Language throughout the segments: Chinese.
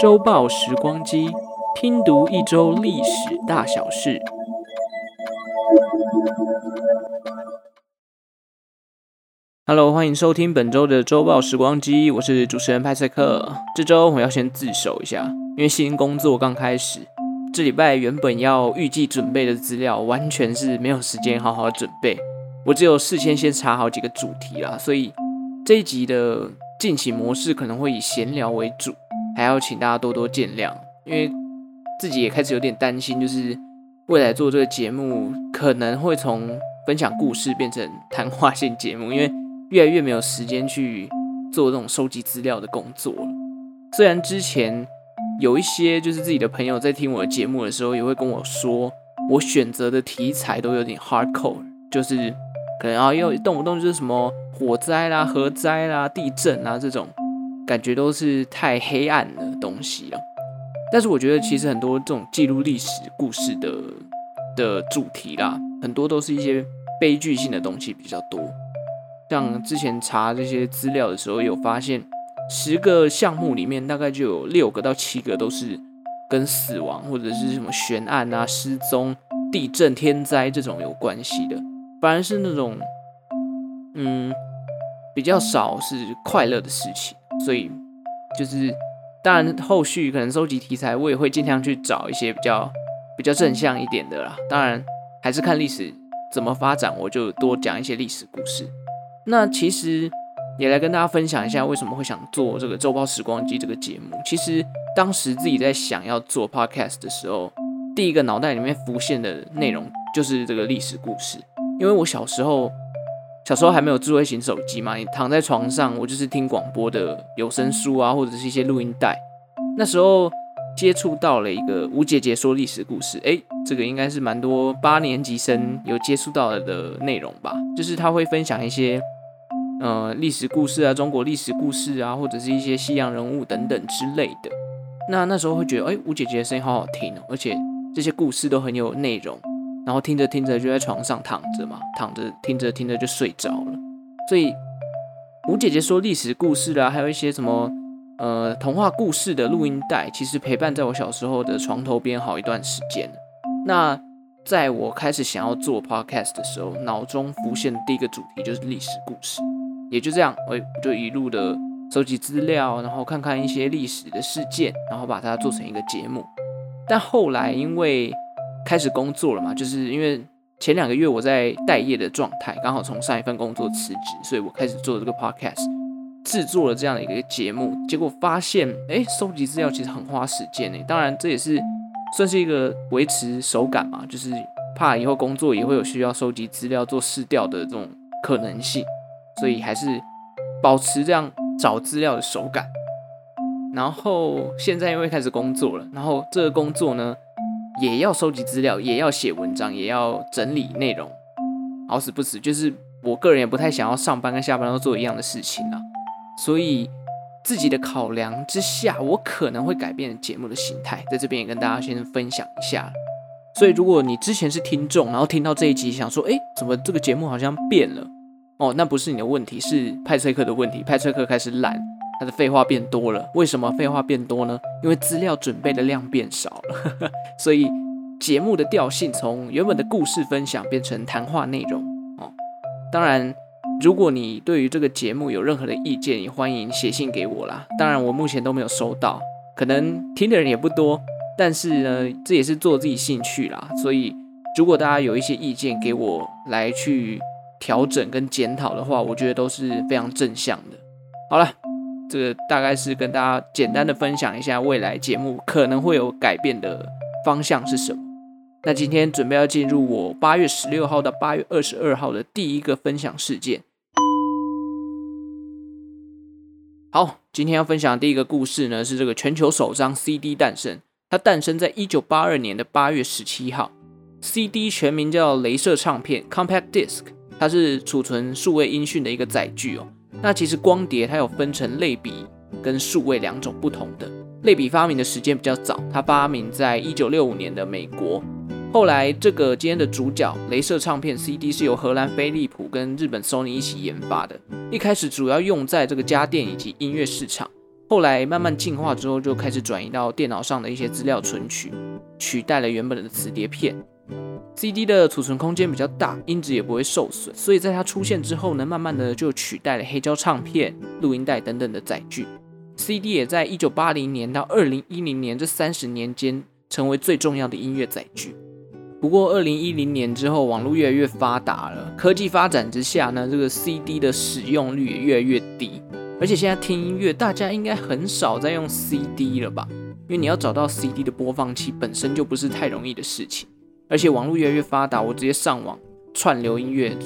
周报时光机，拼读一周历史大小事。Hello，欢迎收听本周的周报时光机，我是主持人派翠克。这周我要先自首一下，因为新工作刚开始，这礼拜原本要预计准备的资料，完全是没有时间好好准备。我只有事先先查好几个主题啦，所以这一集的进行模式可能会以闲聊为主，还要请大家多多见谅，因为自己也开始有点担心，就是未来做这个节目可能会从分享故事变成谈话性节目，因为越来越没有时间去做这种收集资料的工作了。虽然之前有一些就是自己的朋友在听我的节目的时候，也会跟我说，我选择的题材都有点 hardcore，就是。可能啊，又动不动就是什么火灾啦、核灾啦、地震啊这种，感觉都是太黑暗的东西了。但是我觉得，其实很多这种记录历史故事的的主题啦，很多都是一些悲剧性的东西比较多。像之前查这些资料的时候，有发现十个项目里面，大概就有六个到七个都是跟死亡或者是什么悬案啊、失踪、地震、天灾这种有关系的。反而是那种，嗯，比较少是快乐的事情，所以就是，当然后续可能收集题材，我也会尽量去找一些比较比较正向一点的啦。当然还是看历史怎么发展，我就多讲一些历史故事。那其实也来跟大家分享一下，为什么会想做这个周报时光机这个节目。其实当时自己在想要做 podcast 的时候，第一个脑袋里面浮现的内容就是这个历史故事。因为我小时候，小时候还没有智慧型手机嘛，你躺在床上，我就是听广播的有声书啊，或者是一些录音带。那时候接触到了一个吴姐姐说历史故事，诶，这个应该是蛮多八年级生有接触到的内容吧，就是他会分享一些呃历史故事啊，中国历史故事啊，或者是一些西洋人物等等之类的。那那时候会觉得，诶，吴姐姐的声音好好听哦，而且这些故事都很有内容。然后听着听着就在床上躺着嘛，躺着听着听着就睡着了。所以吴姐姐说历史故事啦，还有一些什么呃童话故事的录音带，其实陪伴在我小时候的床头边好一段时间。那在我开始想要做 podcast 的时候，脑中浮现的第一个主题就是历史故事，也就这样，我就一路的收集资料，然后看看一些历史的事件，然后把它做成一个节目。但后来因为开始工作了嘛，就是因为前两个月我在待业的状态，刚好从上一份工作辞职，所以我开始做这个 podcast，制作了这样的一个节目。结果发现，哎，收集资料其实很花时间呢。当然，这也是算是一个维持手感嘛，就是怕以后工作也会有需要收集资料做试调的这种可能性，所以还是保持这样找资料的手感。然后现在因为开始工作了，然后这个工作呢，也要收集资料，也要写文章，也要整理内容，好死不死，就是我个人也不太想要上班跟下班都做一样的事情啊，所以自己的考量之下，我可能会改变节目的形态，在这边也跟大家先分享一下。所以如果你之前是听众，然后听到这一集想说，诶，怎么这个节目好像变了？哦，那不是你的问题，是派翠克的问题，派翠克开始懒。他的废话变多了，为什么废话变多呢？因为资料准备的量变少了，所以节目的调性从原本的故事分享变成谈话内容哦。当然，如果你对于这个节目有任何的意见，也欢迎写信给我啦。当然，我目前都没有收到，可能听的人也不多，但是呢，这也是做自己兴趣啦。所以，如果大家有一些意见给我来去调整跟检讨的话，我觉得都是非常正向的。好了。这个大概是跟大家简单的分享一下未来节目可能会有改变的方向是什么。那今天准备要进入我八月十六号到八月二十二号的第一个分享事件。好，今天要分享的第一个故事呢，是这个全球首张 CD 诞生。它诞生在一九八二年的八月十七号。CD 全名叫镭射唱片 （Compact Disc），它是储存数位音讯的一个载具哦。那其实光碟它有分成类比跟数位两种不同的。类比发明的时间比较早，它发明在一九六五年的美国。后来这个今天的主角，镭射唱片 CD 是由荷兰飞利浦跟日本 Sony 一起研发的，一开始主要用在这个家电以及音乐市场，后来慢慢进化之后，就开始转移到电脑上的一些资料存取，取代了原本的磁碟片。CD 的储存空间比较大，音质也不会受损，所以在它出现之后呢，慢慢的就取代了黑胶唱片、录音带等等的载具。CD 也在一九八零年到二零一零年这三十年间，成为最重要的音乐载具。不过，二零一零年之后，网络越来越发达了，科技发展之下呢，这个 CD 的使用率也越来越低。而且现在听音乐，大家应该很少在用 CD 了吧？因为你要找到 CD 的播放器，本身就不是太容易的事情。而且网络越来越发达，我直接上网串流音乐，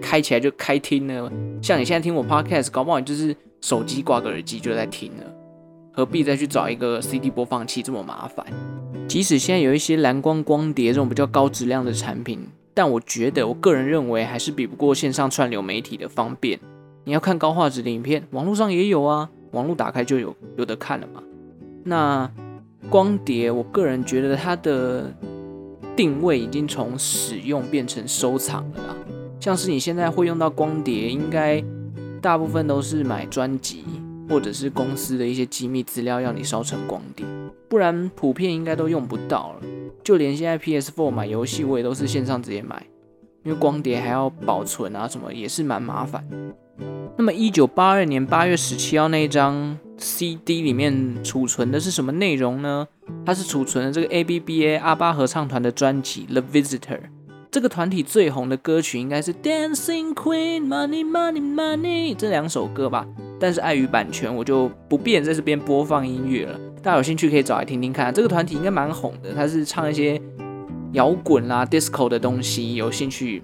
开起来就开听了。像你现在听我 Podcast，搞不好你就是手机挂个耳机就在听了，何必再去找一个 CD 播放器这么麻烦？即使现在有一些蓝光光碟这种比较高质量的产品，但我觉得，我个人认为还是比不过线上串流媒体的方便。你要看高画质的影片，网络上也有啊，网络打开就有有得看了嘛。那光碟，我个人觉得它的定位已经从使用变成收藏了啦。像是你现在会用到光碟，应该大部分都是买专辑，或者是公司的一些机密资料要你烧成光碟。不然普遍应该都用不到了，就连现在 PS4 买游戏我也都是线上直接买，因为光碟还要保存啊什么也是蛮麻烦。那么一九八二年八月十七号那一张 CD 里面储存的是什么内容呢？它是储存了这个 ABBA 阿巴合唱团的专辑《The Visitor》。这个团体最红的歌曲应该是《Dancing Queen》，Money Money Money 这两首歌吧。但是碍于版权，我就不便在这边播放音乐了。大家有兴趣可以找来听听看。这个团体应该蛮红的，它是唱一些摇滚啦、disco 的东西。有兴趣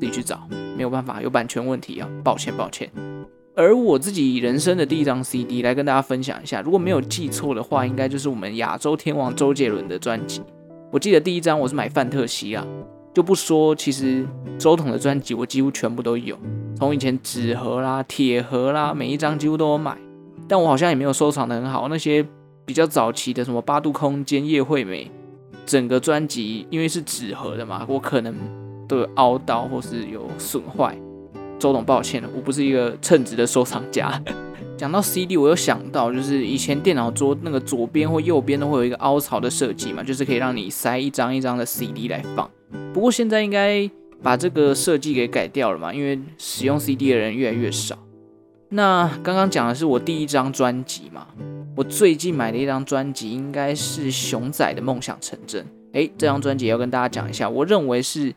自己去找，没有办法，有版权问题啊，抱歉抱歉。而我自己人生的第一张 CD 来跟大家分享一下，如果没有记错的话，应该就是我们亚洲天王周杰伦的专辑。我记得第一张我是买范特西啊。就不说，其实周董的专辑我几乎全部都有，从以前纸盒啦、铁盒啦，每一张几乎都有买。但我好像也没有收藏得很好，那些比较早期的什么八度空间、叶惠美，整个专辑因为是纸盒的嘛，我可能都有凹到或是有损坏。周董抱歉了，我不是一个称职的收藏家。讲到 CD，我有想到就是以前电脑桌那个左边或右边都会有一个凹槽的设计嘛，就是可以让你塞一张一张的 CD 来放。不过现在应该把这个设计给改掉了嘛，因为使用 CD 的人越来越少。那刚刚讲的是我第一张专辑嘛，我最近买的一张专辑应该是熊仔的《梦想成真》。诶，这张专辑要跟大家讲一下，我认为是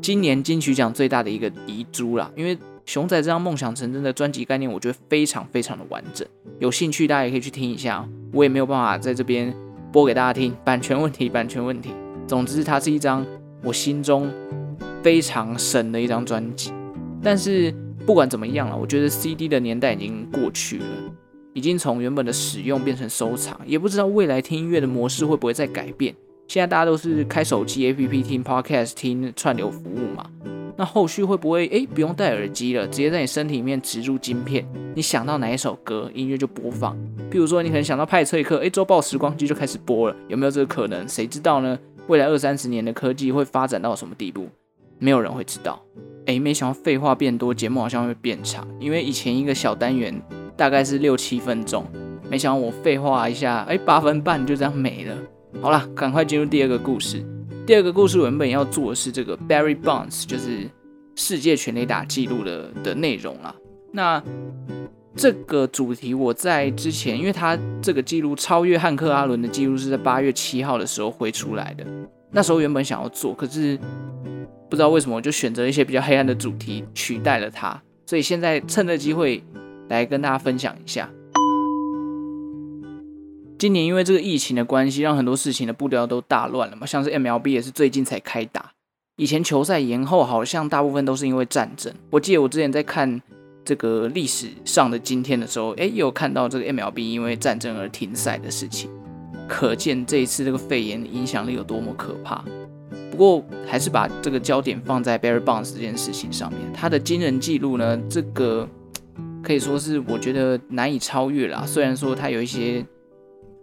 今年金曲奖最大的一个遗珠啦，因为熊仔这张《梦想成真》的专辑概念，我觉得非常非常的完整。有兴趣大家也可以去听一下，我也没有办法在这边播给大家听，版权问题，版权问题。总之，它是一张。我心中非常神的一张专辑，但是不管怎么样了，我觉得 CD 的年代已经过去了，已经从原本的使用变成收藏，也不知道未来听音乐的模式会不会再改变。现在大家都是开手机 APP 听 Podcast 听串流服务嘛，那后续会不会诶不用戴耳机了，直接在你身体里面植入晶片，你想到哪一首歌，音乐就播放。譬如说你可能想到派翠克，诶周报时光机就开始播了，有没有这个可能？谁知道呢？未来二三十年的科技会发展到什么地步？没有人会知道。诶，没想到废话变多，节目好像会变长。因为以前一个小单元大概是六七分钟，没想到我废话一下，诶，八分半就这样没了。好了，赶快进入第二个故事。第二个故事原本要做的是这个 Barry Bonds，就是世界全垒打记录的的内容啦。那这个主题我在之前，因为他这个记录超越汉克阿伦的记录是在八月七号的时候会出来的。那时候原本想要做，可是不知道为什么我就选择一些比较黑暗的主题取代了它。所以现在趁这机会来跟大家分享一下。今年因为这个疫情的关系，让很多事情的步调都大乱了嘛，像是 MLB 也是最近才开打，以前球赛延后好像大部分都是因为战争。我记得我之前在看。这个历史上的今天的时候，哎，有看到这个 MLB 因为战争而停赛的事情，可见这一次这个肺炎的影响力有多么可怕。不过，还是把这个焦点放在 Barry Bonds 这件事情上面，他的惊人记录呢，这个可以说是我觉得难以超越啦。虽然说他有一些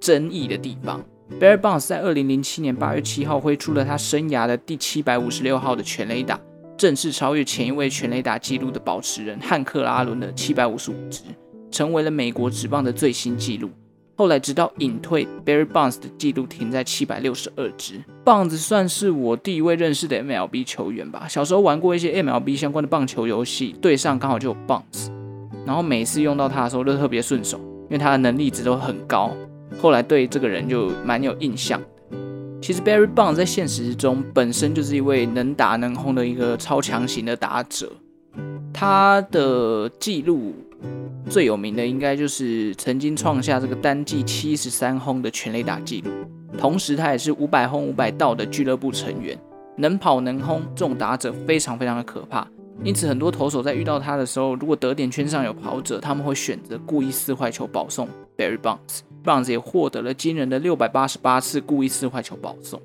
争议的地方，Barry Bonds 在二零零七年八月七号挥出了他生涯的第七百五十六号的全垒打，正式超越前一位全垒打纪录的保持人汉克·拉伦的七百五十五支，成为了美国职棒的最新纪录。后来直到隐退，Barry Bonds 的纪录停在七百六十二支。棒子算是我第一位认识的 MLB 球员吧。小时候玩过一些 MLB 相关的棒球游戏，队上刚好就有棒子然后每次用到他的时候都特别顺手，因为他的能力值都很高。后来对这个人就蛮有印象。其实 Barry Bonds 在现实中本身就是一位能打能轰的一个超强型的打者，他的记录。最有名的应该就是曾经创下这个单季七十三轰的全垒打记录，同时他也是五百轰五百盗的俱乐部成员，能跑能轰，这种打者非常非常的可怕。因此，很多投手在遇到他的时候，如果得点圈上有跑者，他们会选择故意撕坏球保送 Barry Bonds。棒子也获得了惊人的六百八十八次故意四坏球保送。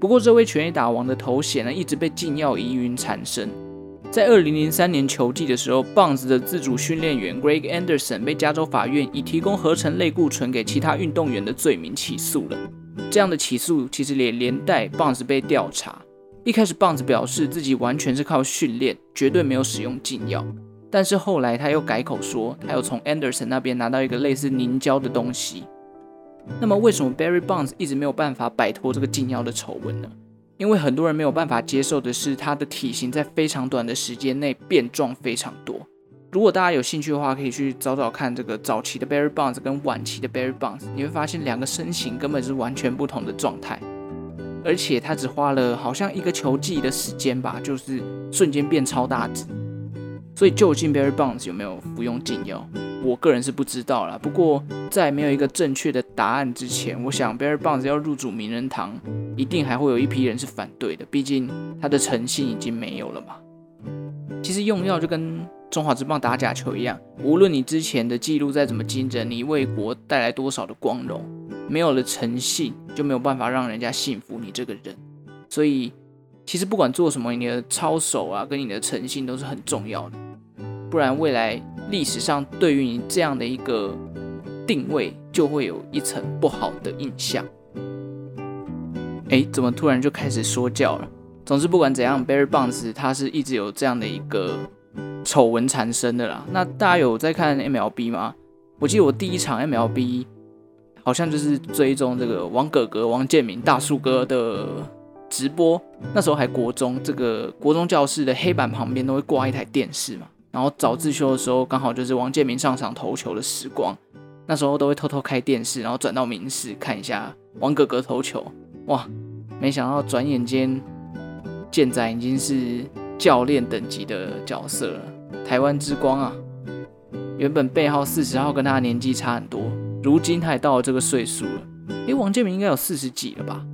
不过，这位全垒打王的头衔呢，一直被禁药疑云缠身。在二零零三年球季的时候棒子的自主训练员 Greg Anderson 被加州法院以提供合成类固醇给其他运动员的罪名起诉了。这样的起诉其实也连带棒子被调查。一开始棒子表示自己完全是靠训练，绝对没有使用禁药。但是后来他又改口说，他有从 Anderson 那边拿到一个类似凝胶的东西。那么，为什么 Barry Bonds 一直没有办法摆脱这个禁药的丑闻呢？因为很多人没有办法接受的是，他的体型在非常短的时间内变壮非常多。如果大家有兴趣的话，可以去找找看这个早期的 Barry Bonds 跟晚期的 Barry Bonds，你会发现两个身形根本是完全不同的状态。而且他只花了好像一个球季的时间吧，就是瞬间变超大只。所以究竟 Barry Bonds 有没有服用禁药？我个人是不知道啦，不过在没有一个正确的答案之前，我想 Barry Bonds 要入主名人堂，一定还会有一批人是反对的。毕竟他的诚信已经没有了嘛。其实用药就跟中华职棒打假球一样，无论你之前的记录再怎么惊人，你为国带来多少的光荣，没有了诚信，就没有办法让人家信服你这个人。所以其实不管做什么，你的操守啊，跟你的诚信都是很重要的。不然未来历史上对于你这样的一个定位，就会有一层不好的印象。哎，怎么突然就开始说教了？总之不管怎样，Barry Bonds 他是一直有这样的一个丑闻缠身的啦。那大家有在看 MLB 吗？我记得我第一场 MLB 好像就是追踪这个王哥哥王建民大树哥的直播，那时候还国中，这个国中教室的黑板旁边都会挂一台电视嘛。然后早自修的时候，刚好就是王建民上场投球的时光，那时候都会偷偷开电视，然后转到民视看一下王哥哥投球。哇，没想到转眼间健仔已经是教练等级的角色了，台湾之光啊！原本背号四十号跟他的年纪差很多，如今他也到了这个岁数了。诶，王建民应该有四十几了吧？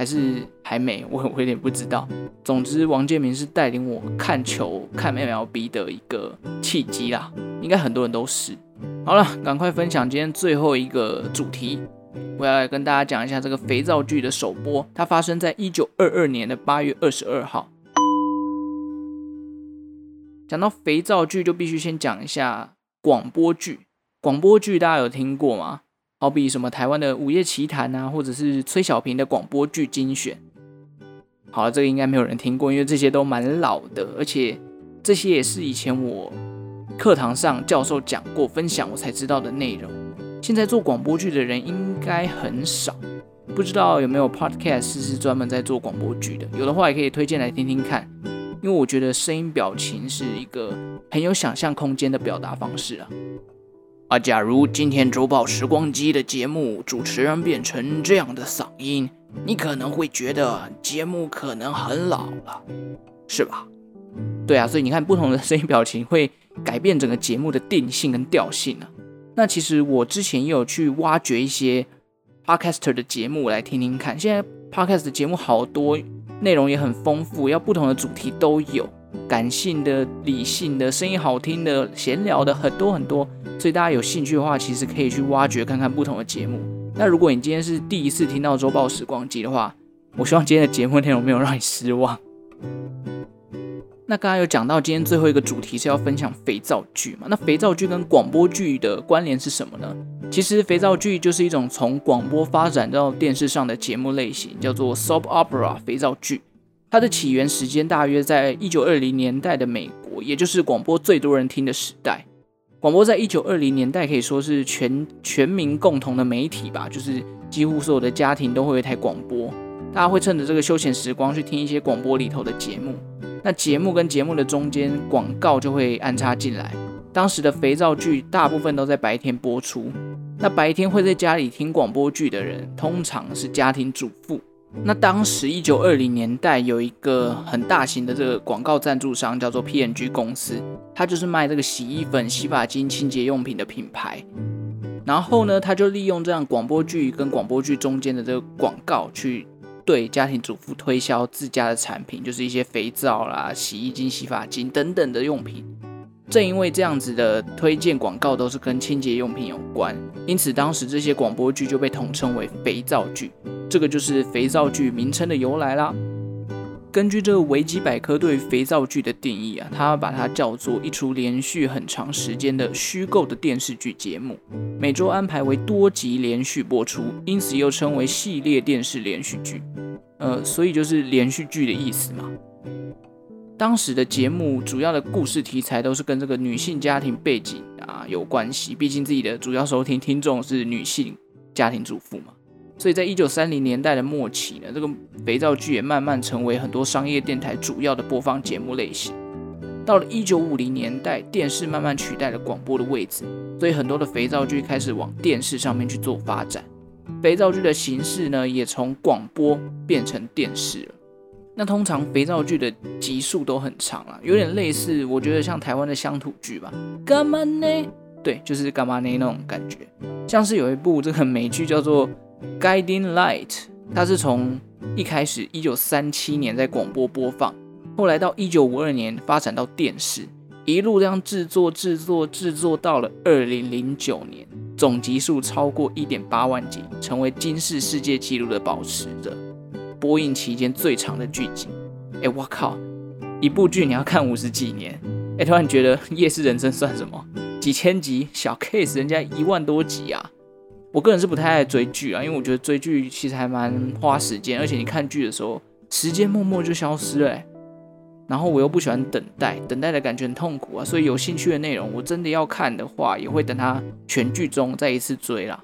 还是还没，我我有点不知道。总之，王建民是带领我看球、看 MLB 的一个契机啦，应该很多人都是。好了，赶快分享今天最后一个主题，我要来跟大家讲一下这个肥皂剧的首播，它发生在一九二二年的八月二十二号。讲到肥皂剧，就必须先讲一下广播剧。广播剧大家有听过吗？好比什么台湾的《午夜奇谈》啊，或者是崔小平的广播剧精选。好了，这个应该没有人听过，因为这些都蛮老的，而且这些也是以前我课堂上教授讲过、分享我才知道的内容。现在做广播剧的人应该很少，不知道有没有 podcast 是专门在做广播剧的？有的话也可以推荐来听听看，因为我觉得声音表情是一个很有想象空间的表达方式啊。啊，假如今天周报时光机的节目主持人变成这样的嗓音，你可能会觉得节目可能很老了，是吧？对啊，所以你看，不同的声音表情会改变整个节目的定性跟调性啊。那其实我之前也有去挖掘一些 podcast 的节目来听听看，现在 podcast 的节目好多，内容也很丰富，要不同的主题都有。感性的、理性的、声音好听的、闲聊的很多很多，所以大家有兴趣的话，其实可以去挖掘看看不同的节目。那如果你今天是第一次听到周报时光机的话，我希望今天的节目内容没有让你失望。那刚刚有讲到今天最后一个主题是要分享肥皂剧嘛？那肥皂剧跟广播剧的关联是什么呢？其实肥皂剧就是一种从广播发展到电视上的节目类型，叫做 soap opera 肥皂剧。它的起源时间大约在一九二零年代的美国，也就是广播最多人听的时代。广播在一九二零年代可以说是全全民共同的媒体吧，就是几乎所有的家庭都会有一台广播，大家会趁着这个休闲时光去听一些广播里头的节目。那节目跟节目的中间广告就会安插进来。当时的肥皂剧大部分都在白天播出，那白天会在家里听广播剧的人通常是家庭主妇。那当时一九二零年代有一个很大型的这个广告赞助商叫做 PNG 公司，它就是卖这个洗衣粉、洗发精、清洁用品的品牌。然后呢，他就利用这样广播剧跟广播剧中间的这个广告，去对家庭主妇推销自家的产品，就是一些肥皂啦、洗衣精、洗发精等等的用品。正因为这样子的推荐广告都是跟清洁用品有关，因此当时这些广播剧就被统称为肥皂剧。这个就是肥皂剧名称的由来啦。根据这个维基百科对肥皂剧的定义啊，它把它叫做一出连续很长时间的虚构的电视剧节目，每周安排为多集连续播出，因此又称为系列电视连续剧。呃，所以就是连续剧的意思嘛。当时的节目主要的故事题材都是跟这个女性家庭背景啊有关系，毕竟自己的主要收听听众是女性家庭主妇嘛。所以在一九三零年代的末期呢，这个肥皂剧也慢慢成为很多商业电台主要的播放节目类型。到了一九五零年代，电视慢慢取代了广播的位置，所以很多的肥皂剧开始往电视上面去做发展。肥皂剧的形式呢，也从广播变成电视了。那通常肥皂剧的集数都很长啊，有点类似，我觉得像台湾的乡土剧吧。干嘛呢？对，就是干嘛呢那种感觉，像是有一部这个美剧叫做。Guiding Light，它是从一开始一九三七年在广播播放，后来到一九五二年发展到电视，一路这样制作制作制作到了二零零九年，总集数超过一点八万集，成为今世世界纪录的保持者，播映期间最长的剧集。哎，我靠，一部剧你要看五十几年？哎，突然觉得《夜市人生》算什么？几千集小 case，人家一万多集啊！我个人是不太爱追剧啊，因为我觉得追剧其实还蛮花时间，而且你看剧的时候，时间默默就消失了。然后我又不喜欢等待，等待的感觉很痛苦啊，所以有兴趣的内容，我真的要看的话，也会等它全剧终再一次追啦。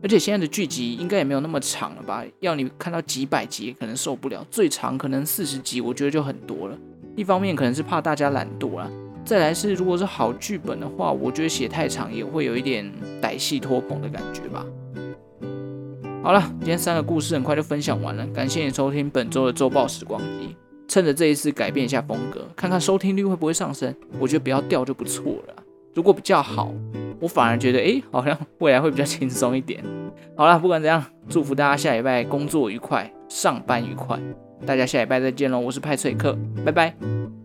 而且现在的剧集应该也没有那么长了吧？要你看到几百集可能受不了，最长可能四十集，我觉得就很多了。一方面可能是怕大家懒惰啦。再来是，如果是好剧本的话，我觉得写太长也会有一点歹戏拖棚的感觉吧。好了，今天三个故事很快就分享完了，感谢你收听本周的周报时光机。趁着这一次改变一下风格，看看收听率会不会上升，我觉得不要掉就不错了。如果比较好，我反而觉得诶，好像未来会比较轻松一点。好了，不管怎样，祝福大家下礼拜工作愉快，上班愉快。大家下礼拜再见喽，我是派翠克，拜拜。